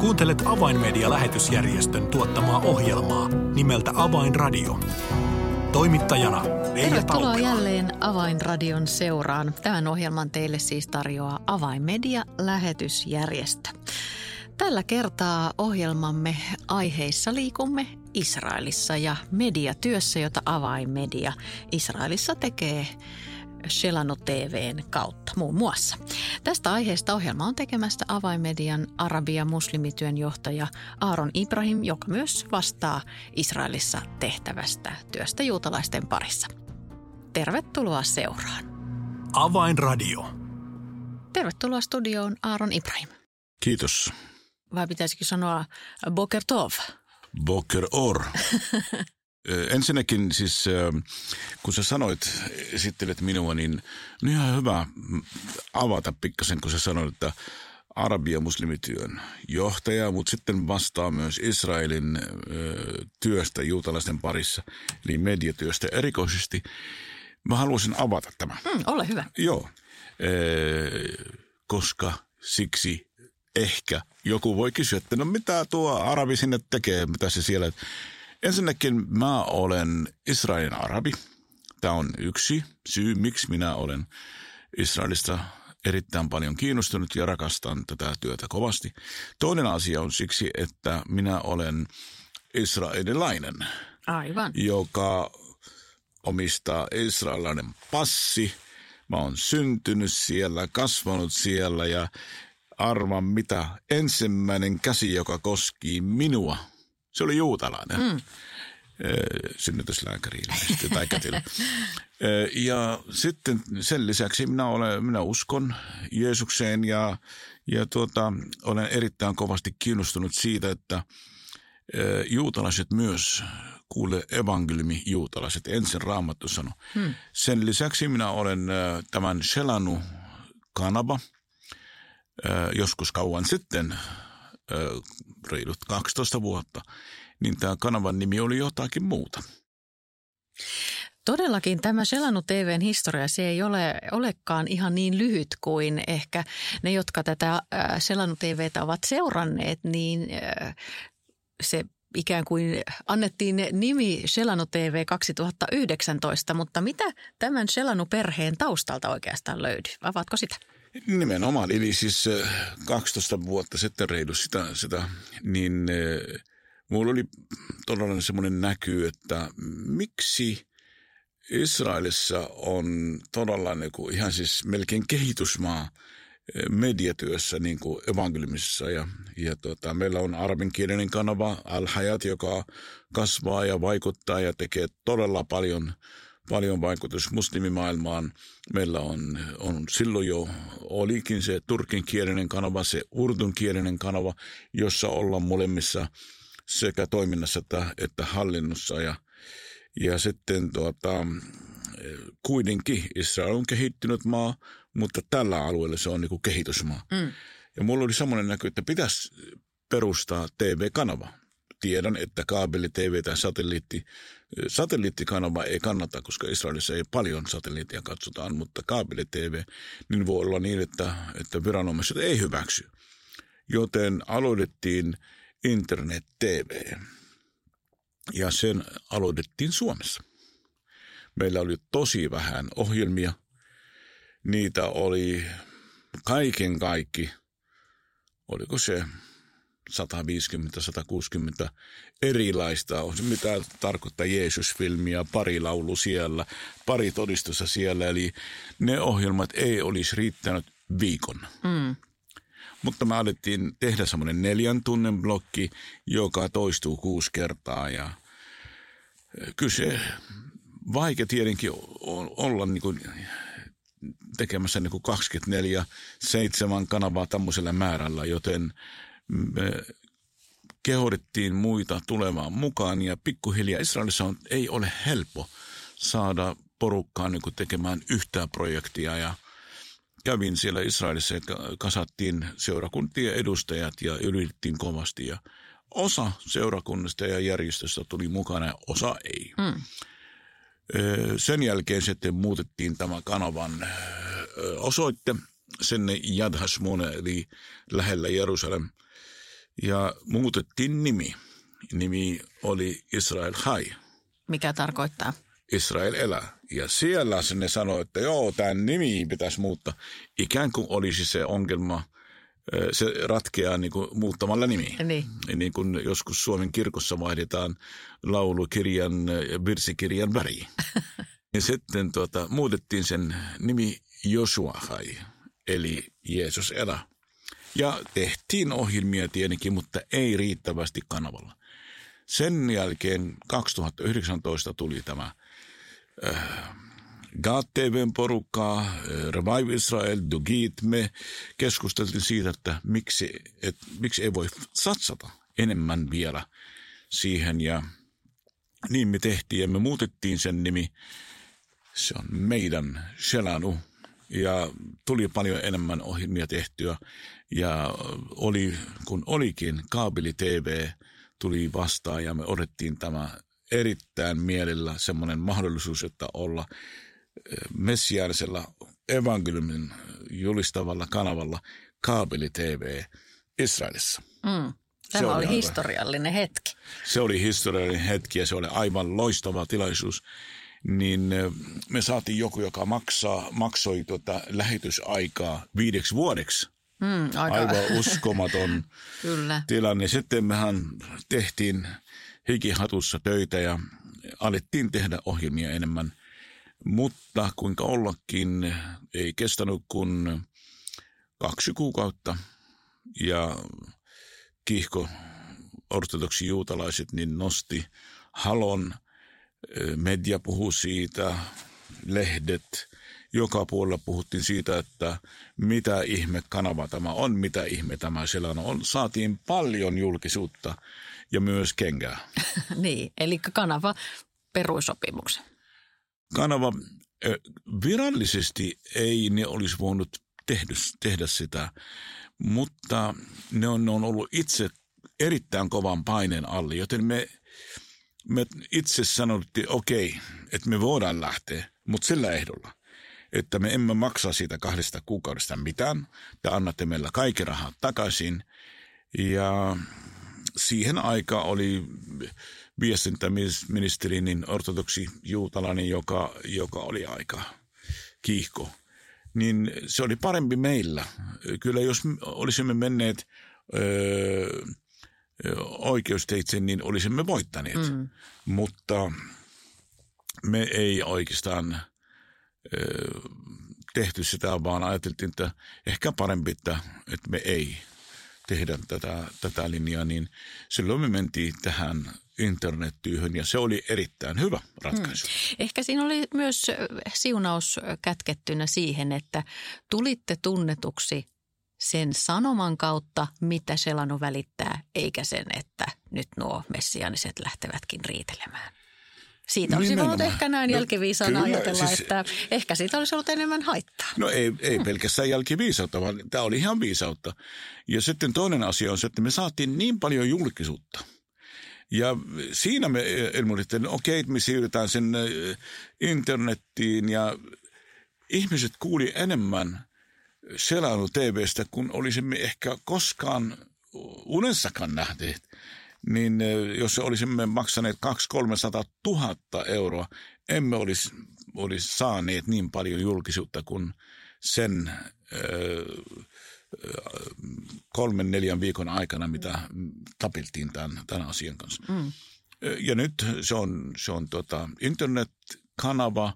Kuuntelet Avainmedia-lähetysjärjestön tuottamaa ohjelmaa nimeltä Avainradio. Toimittajana Leija Tervetuloa Taupila. jälleen Avainradion seuraan. Tämän ohjelman teille siis tarjoaa Avainmedia-lähetysjärjestö. Tällä kertaa ohjelmamme aiheissa liikumme Israelissa ja mediatyössä, jota Avainmedia Israelissa tekee Shelano TVn kautta muun muassa. Tästä aiheesta ohjelma on tekemästä Avainmedian arabia muslimityön johtaja Aaron Ibrahim, joka myös vastaa Israelissa tehtävästä työstä juutalaisten parissa. Tervetuloa seuraan. Avainradio. Tervetuloa studioon Aaron Ibrahim. Kiitos. Vai pitäisikö sanoa Boker Tov? Boker Or. Ensinnäkin siis, kun sä sanoit, esittelet minua, niin on ihan hyvä avata pikkasen, kun sä sanoit, että arabia muslimityön johtaja, mutta sitten vastaa myös Israelin työstä juutalaisten parissa, eli mediatyöstä erikoisesti. Mä haluaisin avata tämän. Mm, ole hyvä. Joo, koska siksi ehkä joku voi kysyä, että no mitä tuo arabi sinne tekee, mitä se siellä... Ensinnäkin mä olen Israelin arabi. Tämä on yksi syy, miksi minä olen Israelista erittäin paljon kiinnostunut ja rakastan tätä työtä kovasti. Toinen asia on siksi, että minä olen israelilainen Aivan. joka omistaa israelilainen passi. Mä oon syntynyt siellä, kasvanut siellä ja arvan mitä ensimmäinen käsi, joka koski minua, se oli juutalainen. Mm. Synnytyslääkäri ilmeisesti tai kätilö. Ja sitten sen lisäksi minä, olen, minä uskon Jeesukseen ja, ja tuota, olen erittäin kovasti kiinnostunut siitä, että juutalaiset myös kuule evankeliumi juutalaiset. Ensin raamattu sanoi. Hmm. Sen lisäksi minä olen tämän Shelanu kanava joskus kauan sitten, reilut 12 vuotta, niin tämä kanavan nimi oli jotakin muuta. Todellakin tämä Selanu TVn historia, se ei ole, olekaan ihan niin lyhyt kuin ehkä ne, jotka tätä Selanu TVtä ovat seuranneet, niin se ikään kuin annettiin nimi Selanu TV 2019, mutta mitä tämän Selanu-perheen taustalta oikeastaan löytyy? Avaatko sitä? Nimenomaan, eli siis ö, 12 vuotta sitten reilu sitä, sitä niin mulla oli todella semmoinen näky, että miksi Israelissa on todella niin kuin ihan siis melkein kehitysmaa mediatyössä niin kuin evankeliumisessa. Ja, ja tota, meillä on arabinkielinen kanava Al-Hayat, joka kasvaa ja vaikuttaa ja tekee todella paljon paljon vaikutus muslimimaailmaan. Meillä on, on silloin jo olikin se turkinkielinen kanava, se urdunkielinen kanava, jossa ollaan molemmissa sekä toiminnassa että, että hallinnossa. Ja, ja sitten tuota, kuitenkin Israel on kehittynyt maa, mutta tällä alueella se on niin kuin kehitysmaa. Mm. Ja mulla oli semmoinen näky, että pitäisi perustaa TV-kanava. Tiedän, että kaabeli, TV tai satelliitti, satelliittikanava ei kannata, koska Israelissa ei paljon satelliittia katsotaan, mutta kaabeli, TV, niin voi olla niin, että, että viranomaiset ei hyväksy. Joten aloitettiin Internet TV ja sen aloitettiin Suomessa. Meillä oli tosi vähän ohjelmia. Niitä oli kaiken kaikki, oliko se 150-160 erilaista, on se mitä tarkoittaa Jeesus-filmiä, pari laulu siellä, pari todistusta siellä, eli ne ohjelmat ei olisi riittänyt viikon. Mm. Mutta me alettiin tehdä semmoinen neljän tunnin blokki, joka toistuu kuusi kertaa ja kyllä se vaikea tietenkin on olla niin kuin tekemässä niin kuin 24-7 kanavaa tämmöisellä määrällä, joten me kehotettiin muita tulemaan mukaan ja pikkuhiljaa Israelissa on, ei ole helppo saada porukkaa niin kuin tekemään yhtään projektia ja kävin siellä Israelissa ja kasattiin seurakuntien edustajat ja yritettiin kovasti ja osa seurakunnasta ja järjestöstä tuli mukana ja osa ei. Mm. Sen jälkeen sitten muutettiin tämä kanavan osoitte sinne Yad Hashmone, eli lähellä Jerusalem. Ja muutettiin nimi. Nimi oli Israel Hai. Mikä tarkoittaa? Israel elää. Ja siellä ne sanoi, että joo, tämä nimi pitäisi muuttaa. Ikään kuin olisi se ongelma, se ratkeaa niin kuin muuttamalla nimi. Niin. niin kuin joskus Suomen kirkossa vaihdetaan laulukirjan, virsikirjan väri. ja sitten tuota, muutettiin sen nimi Joshua eli Jeesus elää. Ja tehtiin ohjelmia tietenkin, mutta ei riittävästi kanavalla. Sen jälkeen 2019 tuli tämä äh, GAT-TVn porukkaa, äh, Revive Israel, Dugit, me keskusteltiin siitä, että miksi, et, miksi ei voi satsata enemmän vielä siihen. Ja niin me tehtiin ja me muutettiin sen nimi. Se on meidän Shelanu. Ja tuli paljon enemmän ohjelmia tehtyä. Ja oli, kun olikin kaabeli TV, tuli vastaan ja me odettiin tämä erittäin mielellä semmoinen mahdollisuus, että olla eh, messiaanisella evankeliumin julistavalla kanavalla kaabeli TV Israelissa. Mm. Tämä se oli, oli historiallinen hetki. Se oli historiallinen hetki ja se oli aivan loistava tilaisuus. Niin eh, me saatiin joku, joka maksaa, maksoi tuota lähetysaikaa viideksi vuodeksi – Mm, aika. Aivan uskomaton Kyllä. tilanne. Sitten mehän tehtiin hikihatussa töitä ja alettiin tehdä ohjelmia enemmän. Mutta kuinka ollakin, ei kestänyt kuin kaksi kuukautta. Ja kiihko ortodoksi juutalaiset niin nosti halon. Media puhuu siitä, lehdet – joka puolella puhuttiin siitä, että mitä ihme kanava tämä on, mitä ihme tämä siellä on. Saatiin paljon julkisuutta ja myös kengää. niin, eli kanava peruisopimuksen. Kanava virallisesti ei ne olisi voinut tehdä, tehdä sitä, mutta ne on, ne on ollut itse erittäin kovan paineen alle, joten me, me itse sanottiin, okei, okay, että me voidaan lähteä, mutta sillä ehdolla, että me emme maksa siitä kahdesta kuukaudesta mitään. Te annatte meillä kaikki rahat takaisin. Ja siihen aika oli viestintäministeri, niin ortodoksi juutalainen, joka, joka oli aika kiihko. Niin se oli parempi meillä. Kyllä jos olisimme menneet öö, oikeusteitse, niin olisimme voittaneet. Mm. Mutta me ei oikeastaan tehty sitä, vaan ajateltiin, että ehkä parempi, että, että me ei tehdä tätä, tätä linjaa, niin silloin me mentiin tähän internettyyhön ja se oli erittäin hyvä ratkaisu. Hmm. Ehkä siinä oli myös siunaus kätkettynä siihen, että tulitte tunnetuksi sen sanoman kautta, mitä Selanu välittää, eikä sen, että nyt nuo messianiset lähtevätkin riitelemään. Siitä olisi Nimenomaan. voinut ehkä näin no, jälkiviisana kyllä, ajatella, siis, että ehkä siitä olisi ollut enemmän haittaa. No ei, ei pelkästään jälkiviisautta, vaan tämä oli ihan viisautta. Ja sitten toinen asia on se, että me saatiin niin paljon julkisuutta. Ja siinä me ilmoitimme, että okei, me siirrytään sen internettiin ja ihmiset kuuli enemmän selailu TVstä, kun olisimme ehkä koskaan unessakaan nähneet niin eh, jos olisimme maksaneet 200-300 000 euroa, emme olisi, olisi saaneet niin paljon julkisuutta kuin sen eh, kolmen, neljän viikon aikana, mitä tapiltiin tämän, tämän asian kanssa. Mm. Eh, ja nyt se on, se on tota internet-kanava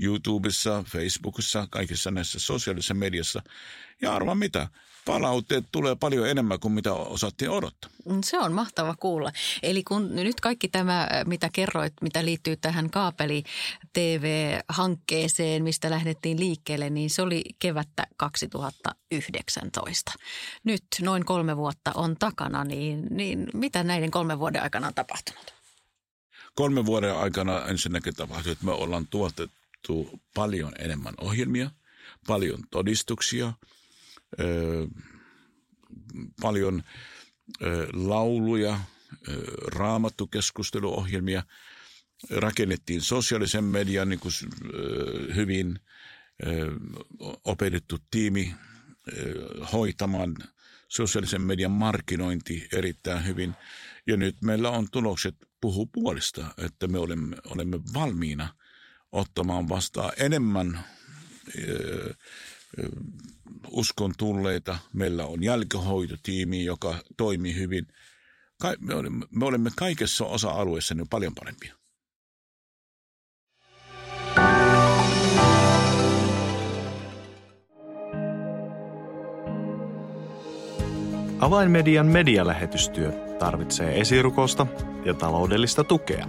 YouTubessa, Facebookissa, kaikissa näissä sosiaalisessa mediassa. Ja arva mitä, palautteet tulee paljon enemmän kuin mitä osattiin odottaa. Se on mahtava kuulla. Eli kun nyt kaikki tämä, mitä kerroit, mitä liittyy tähän kaapeli-TV-hankkeeseen, mistä lähdettiin liikkeelle, niin se oli kevättä 2019. Nyt noin kolme vuotta on takana, niin, niin mitä näiden kolmen vuoden aikana on tapahtunut? Kolmen vuoden aikana ensinnäkin tapahtui, että me ollaan tuotettu paljon enemmän ohjelmia, paljon todistuksia – paljon lauluja, raamattukeskusteluohjelmia, rakennettiin sosiaalisen median niin kuin, hyvin opetettu tiimi hoitamaan sosiaalisen median markkinointi erittäin hyvin. Ja nyt meillä on tulokset puhuu puolesta, että me olemme, olemme valmiina ottamaan vastaan enemmän uskon tulleita. Meillä on jälkihoitotiimi, joka toimii hyvin. me, olemme, me olemme kaikessa osa-alueessa niin paljon parempia. Avainmedian medialähetystyö tarvitsee esirukosta ja taloudellista tukea.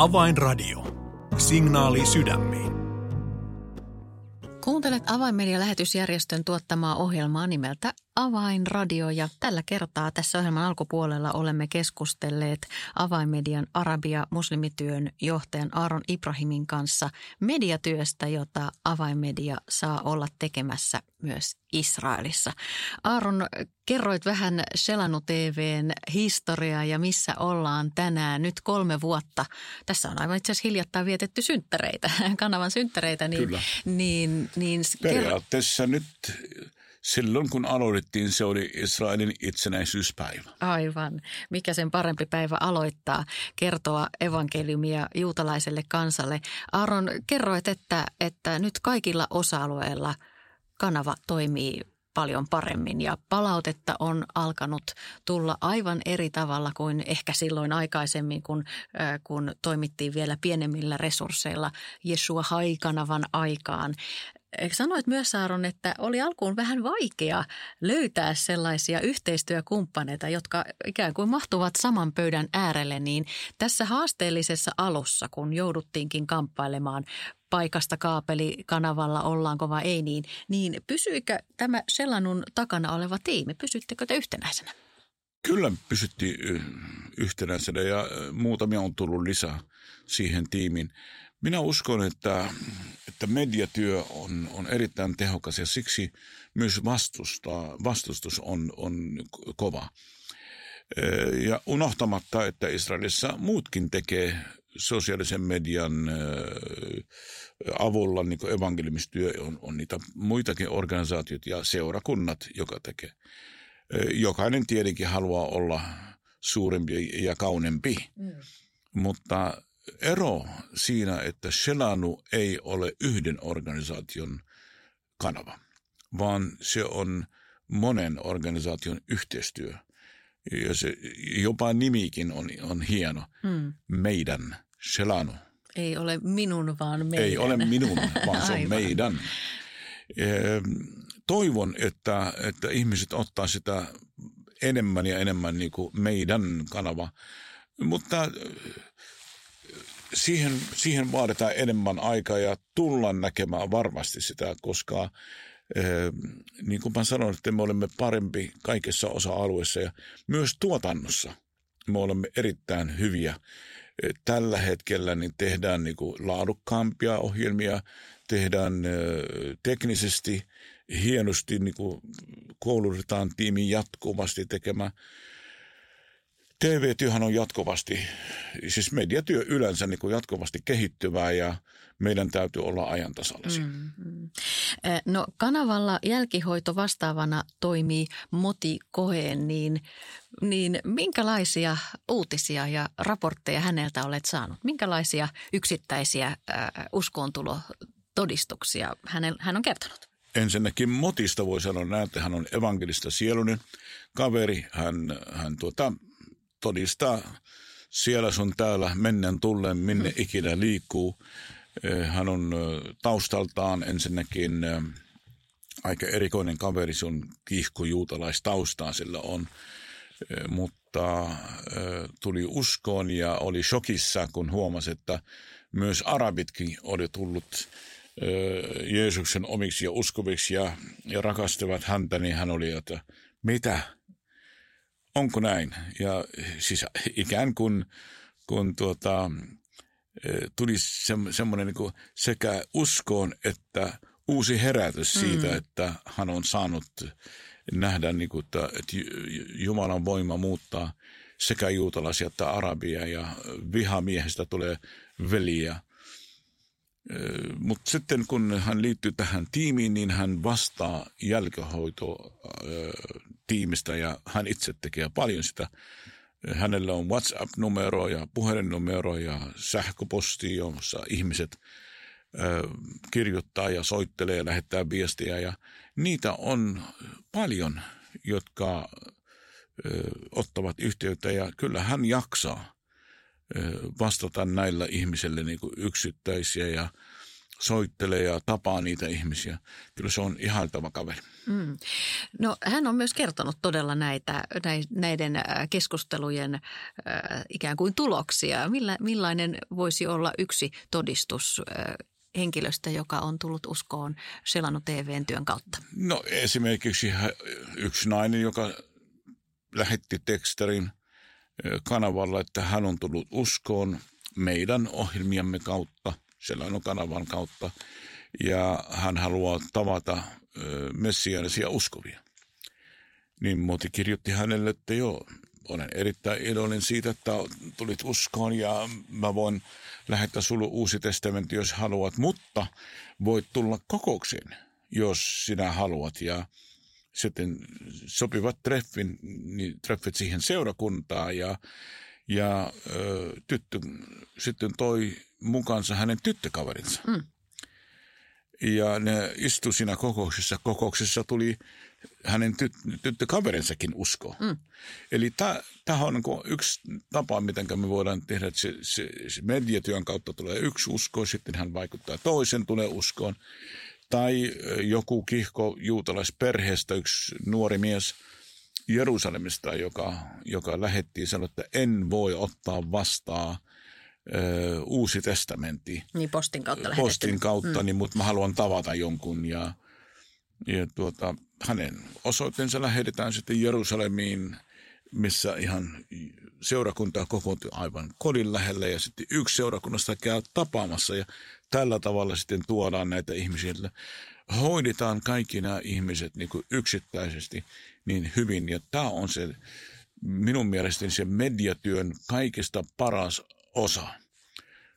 Avainradio. Signaali sydämiin. Kuuntelet Avainmedia-lähetysjärjestön tuottamaa ohjelmaa nimeltä Avainradio ja tällä kertaa tässä ohjelman alkupuolella olemme keskustelleet Avainmedian arabia muslimityön johtajan Aaron Ibrahimin kanssa mediatyöstä, jota Avainmedia saa olla tekemässä myös Israelissa. Aaron, kerroit vähän Selanu TVn historiaa ja missä ollaan tänään nyt kolme vuotta. Tässä on aivan itse asiassa hiljattain vietetty synttäreitä, kanavan synttäreitä. Niin, Kyllä. Niin, niin, Periaatteessa nyt Silloin kun aloitettiin, se oli Israelin itsenäisyyspäivä. Aivan. Mikä sen parempi päivä aloittaa kertoa evankeliumia juutalaiselle kansalle. Aaron, kerroit, että, että nyt kaikilla osa-alueilla kanava toimii paljon paremmin ja palautetta on alkanut tulla aivan eri tavalla kuin ehkä silloin aikaisemmin, kun, kun toimittiin vielä pienemmillä resursseilla Jesua Haikanavan aikaan. Sanoit myös Saaron, että oli alkuun vähän vaikea löytää sellaisia yhteistyökumppaneita, jotka ikään kuin mahtuvat saman pöydän äärelle, niin tässä haasteellisessa alussa, kun jouduttiinkin kamppailemaan paikasta kaapelikanavalla, ollaanko vai ei, niin, niin pysyikö tämä Sellanun takana oleva tiimi, pysyttekö te yhtenäisenä? Kyllä pysyttiin yhtenäisenä ja muutamia on tullut lisää siihen tiimiin. Minä uskon, että, että mediatyö on, on erittäin tehokas ja siksi myös vastusta, vastustus on, on kova. Ja unohtamatta, että Israelissa muutkin tekee sosiaalisen median avulla niin evankeliumistyö on, on niitä muitakin organisaatiot ja seurakunnat, joka tekee. Jokainen tietenkin haluaa olla suurempi ja kaunempi, mm. mutta ero siinä, että Shelanu ei ole yhden organisaation kanava, vaan se on monen organisaation yhteistyö. Ja se, jopa nimikin on, on hieno. Hmm. Meidän, Shelanu. Ei ole minun, vaan meidän. Ei ole minun, vaan se on meidän. Toivon, että, että ihmiset ottaa sitä enemmän ja enemmän niin kuin meidän kanava. Mutta siihen, siihen vaaditaan enemmän aikaa ja tullaan näkemään varmasti sitä, koska eh, niin kuin mä sanoin, että me olemme parempi kaikessa osa-alueessa ja myös tuotannossa me olemme erittäin hyviä. Eh, tällä hetkellä niin tehdään niin kuin laadukkaampia ohjelmia, tehdään eh, teknisesti hienosti, niin kuin koulutetaan tiimin jatkuvasti tekemään TV-työhän on jatkuvasti, siis mediatyö yleensä niin kuin jatkuvasti kehittyvää ja meidän täytyy olla ajantasalla mm, mm. No kanavalla jälkihoito vastaavana toimii Moti Koheen, niin, niin minkälaisia uutisia ja raportteja häneltä olet saanut? Minkälaisia yksittäisiä äh, uskoontulotodistuksia hän, hän on kertonut? Ensinnäkin Motista voi sanoa näin, että hän on evankelista sielunen kaveri. Hän, hän tuota, todistaa siellä sun täällä mennään tulleen, minne ikinä liikkuu. Eh, hän on eh, taustaltaan ensinnäkin eh, aika erikoinen kaveri, se on kiihkojuutalaistaustaa sillä on, mutta tuli uskoon ja oli shokissa, kun huomasi, että myös arabitkin oli tullut Jeesuksen omiksi ja uskoviksi ja, ja rakastavat häntä, niin hän oli, että mitä, onko näin? Ja siis ikään kuin, kun tuota, tuli se, semmoinen niin sekä uskoon että uusi herätys siitä, mm. että hän on saanut nähdä, niin kuin, että, että Jumalan voima muuttaa sekä juutalaisia että arabia ja vihamiehestä tulee veliä. Mutta sitten kun hän liittyy tähän tiimiin, niin hän vastaa jälkihoito tiimistä ja hän itse tekee paljon sitä. Hänellä on WhatsApp-numero ja puhelinnumero ja sähköposti, jossa ihmiset kirjoittaa ja soittelee ja lähettää viestiä. Ja niitä on paljon, jotka ottavat yhteyttä ja kyllä hän jaksaa vastata näillä ihmisille niin kuin yksittäisiä ja soittelee ja tapaa niitä ihmisiä. Kyllä se on ihailtava kaveri. Mm. No hän on myös kertonut todella näitä, näiden keskustelujen ikään kuin tuloksia. Millä, millainen voisi olla yksi todistus henkilöstä, joka on tullut uskoon Selano TVn työn kautta? No esimerkiksi yksi nainen, joka lähetti tekstarin kanavalla, että hän on tullut uskoon meidän ohjelmiamme kautta, Selano kanavan kautta, ja hän haluaa tavata messiaanisia uskovia. Niin Moti kirjoitti hänelle, että joo, olen erittäin iloinen siitä, että tulit uskoon ja mä voin lähettää sulle uusi testamentti, jos haluat, mutta voit tulla kokoukseen, jos sinä haluat. Ja sitten sopivat treffin, niin treffit siihen seurakuntaan ja, ja ö, tyttö sitten toi mukansa hänen tyttökaverinsa. Mm. Ja ne istu siinä kokouksessa. Kokouksessa tuli hänen tyt- tyttökaverinsakin usko. Mm. Eli tämä on niin yksi tapa, miten me voidaan tehdä, että se, se, se mediatyön kautta tulee yksi usko, sitten hän vaikuttaa toisen, tulee uskoon. Tai joku kihko juutalaisperheestä, yksi nuori mies Jerusalemista, joka, joka lähetti sanoi, että en voi ottaa vastaan ö, uusi testamentti. Niin postin kautta lähetetty. Postin kautta, mm. niin, mutta mä haluan tavata jonkun ja, ja tuota, hänen osoitteensa lähetetään sitten Jerusalemiin, missä ihan seurakunta kokoontui aivan kodin lähellä ja sitten yksi seurakunnasta käy tapaamassa ja tällä tavalla sitten tuodaan näitä ihmisiä. Hoidetaan kaikki nämä ihmiset niin kuin yksittäisesti niin hyvin ja tämä on se minun mielestäni se mediatyön kaikista paras osa,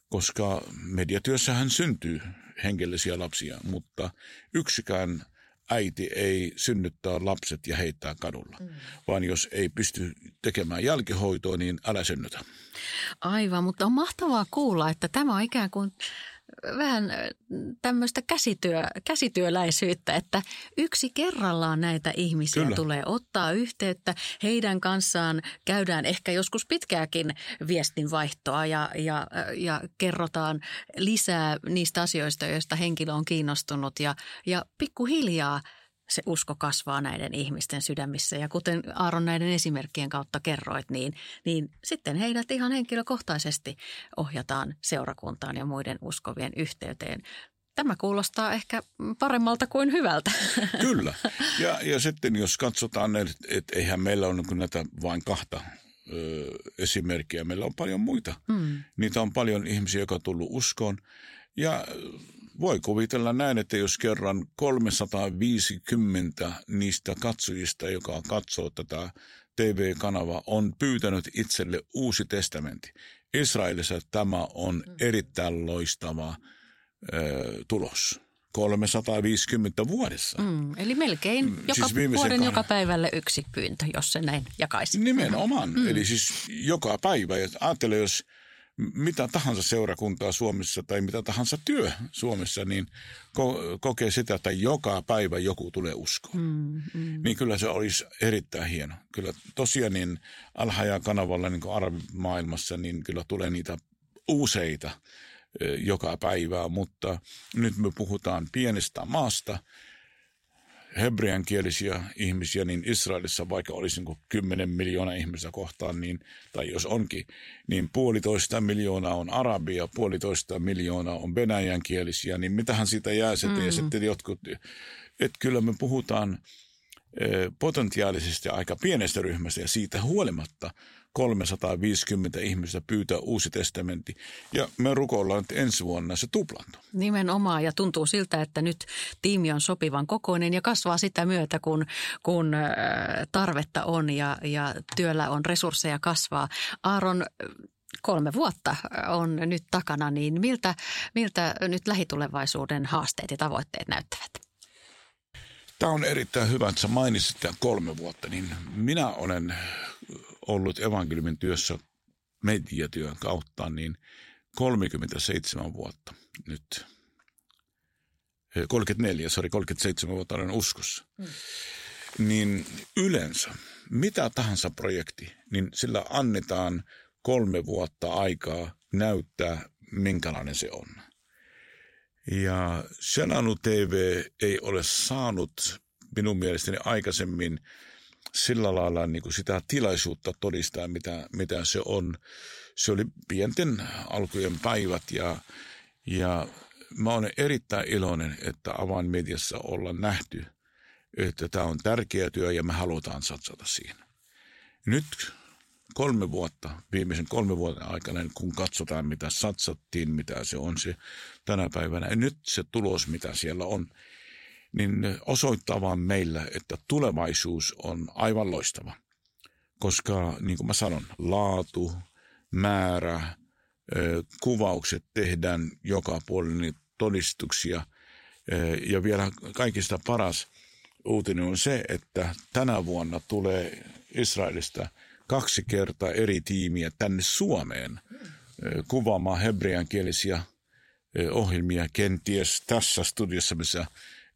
koska mediatyössähän syntyy hengellisiä lapsia, mutta yksikään – äiti ei synnyttää lapset ja heittää kadulla, mm. vaan jos ei pysty tekemään jälkihoitoa, niin älä synnytä. Aivan, mutta on mahtavaa kuulla, että tämä on ikään kuin vähän tämmöistä käsityö, käsityöläisyyttä, että yksi kerrallaan näitä ihmisiä Kyllä. tulee ottaa yhteyttä. Heidän kanssaan käydään ehkä joskus pitkääkin viestinvaihtoa ja, ja, ja kerrotaan lisää niistä asioista, joista henkilö on kiinnostunut ja, ja pikkuhiljaa – se usko kasvaa näiden ihmisten sydämissä. Ja kuten Aaron näiden esimerkkien kautta kerroit, niin, niin sitten heidät ihan henkilökohtaisesti ohjataan seurakuntaan ja muiden uskovien yhteyteen. Tämä kuulostaa ehkä paremmalta kuin hyvältä. Kyllä. Ja, ja sitten jos katsotaan, että, että eihän meillä ole niin näitä vain kahta ö, esimerkkiä. Meillä on paljon muita. Hmm. Niitä on paljon ihmisiä, jotka on tullut uskoon. Ja voi kuvitella näin, että jos kerran 350 niistä katsojista, joka katsoo tätä TV-kanavaa, on pyytänyt itselle uusi testamentti. Israelissa tämä on mm. erittäin loistava ö, tulos. 350 vuodessa. Mm, eli melkein mm, joka siis vuoden kahden... joka päivälle yksi pyyntö, jos se näin jakaisi. Nimenomaan. Mm. Eli siis joka päivä. Ja ajattele, jos mitä tahansa seurakuntaa Suomessa tai mitä tahansa työ Suomessa, niin ko- kokee sitä, että joka päivä joku tulee uskoon. Mm, mm. Niin kyllä se olisi erittäin hieno. Kyllä tosiaan niin alhaja kanavalla niin arabimaailmassa, niin kyllä tulee niitä useita joka päivää, mutta nyt me puhutaan pienestä maasta, hebreankielisiä ihmisiä, niin Israelissa vaikka olisi niin 10 miljoonaa ihmistä kohtaan, niin, tai jos onkin, niin puolitoista miljoonaa on arabia, puolitoista miljoonaa on venäjänkielisiä, niin mitähän siitä jää sitten, mm. ja sitten jotkut, että kyllä me puhutaan potentiaalisesti aika pienestä ryhmästä ja siitä huolimatta 350 ihmistä pyytää uusi testamentti. Ja me rukoillaan, että ensi vuonna se tuplantuu. Nimenomaan ja tuntuu siltä, että nyt tiimi on sopivan kokoinen ja kasvaa sitä myötä, kun, kun tarvetta on ja, ja työllä on resursseja kasvaa. Aaron, kolme vuotta on nyt takana, niin miltä, miltä nyt lähitulevaisuuden haasteet ja tavoitteet näyttävät? Tämä on erittäin hyvä, että sä mainitsit tämän kolme vuotta. Niin minä olen ollut evankeliumin työssä mediatyön kautta niin 37 vuotta nyt. 34, sori 37 vuotta olen uskossa. Mm. Niin yleensä mitä tahansa projekti, niin sillä annetaan kolme vuotta aikaa näyttää, minkälainen se on. Ja Senanu TV ei ole saanut minun mielestäni aikaisemmin sillä lailla niin kuin sitä tilaisuutta todistaa, mitä, mitä se on. Se oli pienten alkujen päivät ja, ja mä olen erittäin iloinen, että avainmediassa ollaan nähty, että tämä on tärkeä työ ja me halutaan satsata siihen. Nyt kolme vuotta, viimeisen kolme vuoden aikana, kun katsotaan mitä satsattiin, mitä se on se tänä päivänä, ja nyt se tulos, mitä siellä on, niin osoittaa vaan meillä, että tulevaisuus on aivan loistava. Koska niin kuin mä sanon, laatu, määrä, kuvaukset tehdään joka puolella, niin todistuksia. Ja vielä kaikista paras uutinen on se, että tänä vuonna tulee Israelista kaksi kertaa eri tiimiä tänne Suomeen kuvaamaan hebreankielisiä ohjelmia kenties tässä studiossa, missä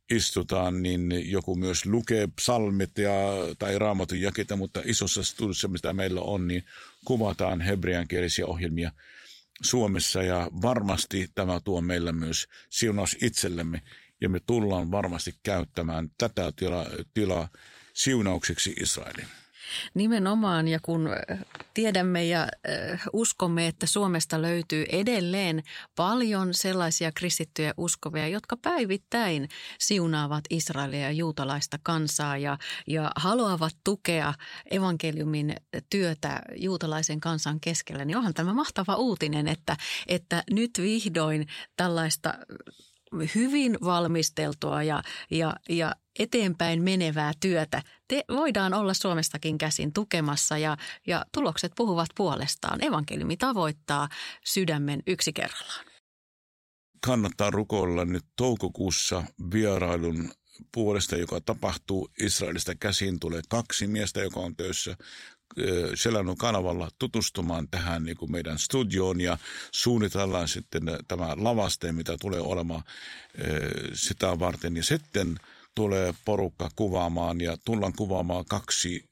istutaan, niin joku myös lukee psalmit ja, tai raamatun jaketa, mutta isossa studiossa, mitä meillä on, niin kuvataan hebreankielisiä ohjelmia Suomessa ja varmasti tämä tuo meillä myös siunaus itsellemme ja me tullaan varmasti käyttämään tätä tilaa, tilaa siunaukseksi Israelin. Nimenomaan, ja kun äh, tiedämme ja äh, uskomme, että Suomesta löytyy edelleen paljon sellaisia kristittyjä uskovia, jotka päivittäin siunaavat Israelia ja juutalaista kansaa ja, ja haluavat tukea evankeliumin työtä juutalaisen kansan keskellä, niin onhan tämä mahtava uutinen, että, että nyt vihdoin tällaista hyvin valmisteltua ja, ja, ja eteenpäin menevää työtä te, voidaan olla Suomestakin käsin tukemassa ja, ja tulokset puhuvat puolestaan. Evankeliumi tavoittaa sydämen yksi kerrallaan. Kannattaa rukoilla nyt toukokuussa vierailun puolesta, joka tapahtuu Israelista käsin. Tulee kaksi miestä, joka on töissä Selannon kanavalla tutustumaan tähän niin kuin meidän studioon ja suunnitellaan sitten tämä lavaste, mitä tulee olemaan sitä varten. Ja sitten tulee porukka kuvaamaan ja tullaan kuvaamaan kaksi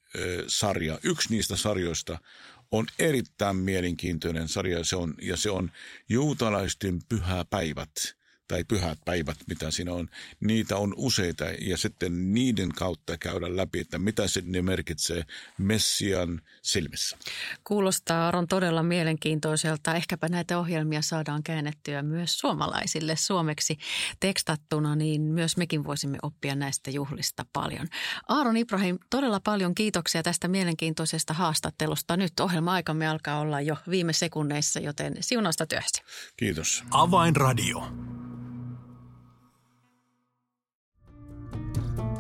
sarjaa. Yksi niistä sarjoista on erittäin mielenkiintoinen sarja se on, ja se on juutalaisten pyhäpäivät – tai pyhät päivät, mitä siinä on, niitä on useita ja sitten niiden kautta käydä läpi, että mitä se ne merkitsee Messian silmissä. Kuulostaa Aron todella mielenkiintoiselta. Ehkäpä näitä ohjelmia saadaan käännettyä myös suomalaisille suomeksi tekstattuna, niin myös mekin voisimme oppia näistä juhlista paljon. Aaron Ibrahim, todella paljon kiitoksia tästä mielenkiintoisesta haastattelusta. Nyt ohjelma-aikamme alkaa olla jo viime sekunneissa, joten siunausta työhösi. Kiitos. Avainradio.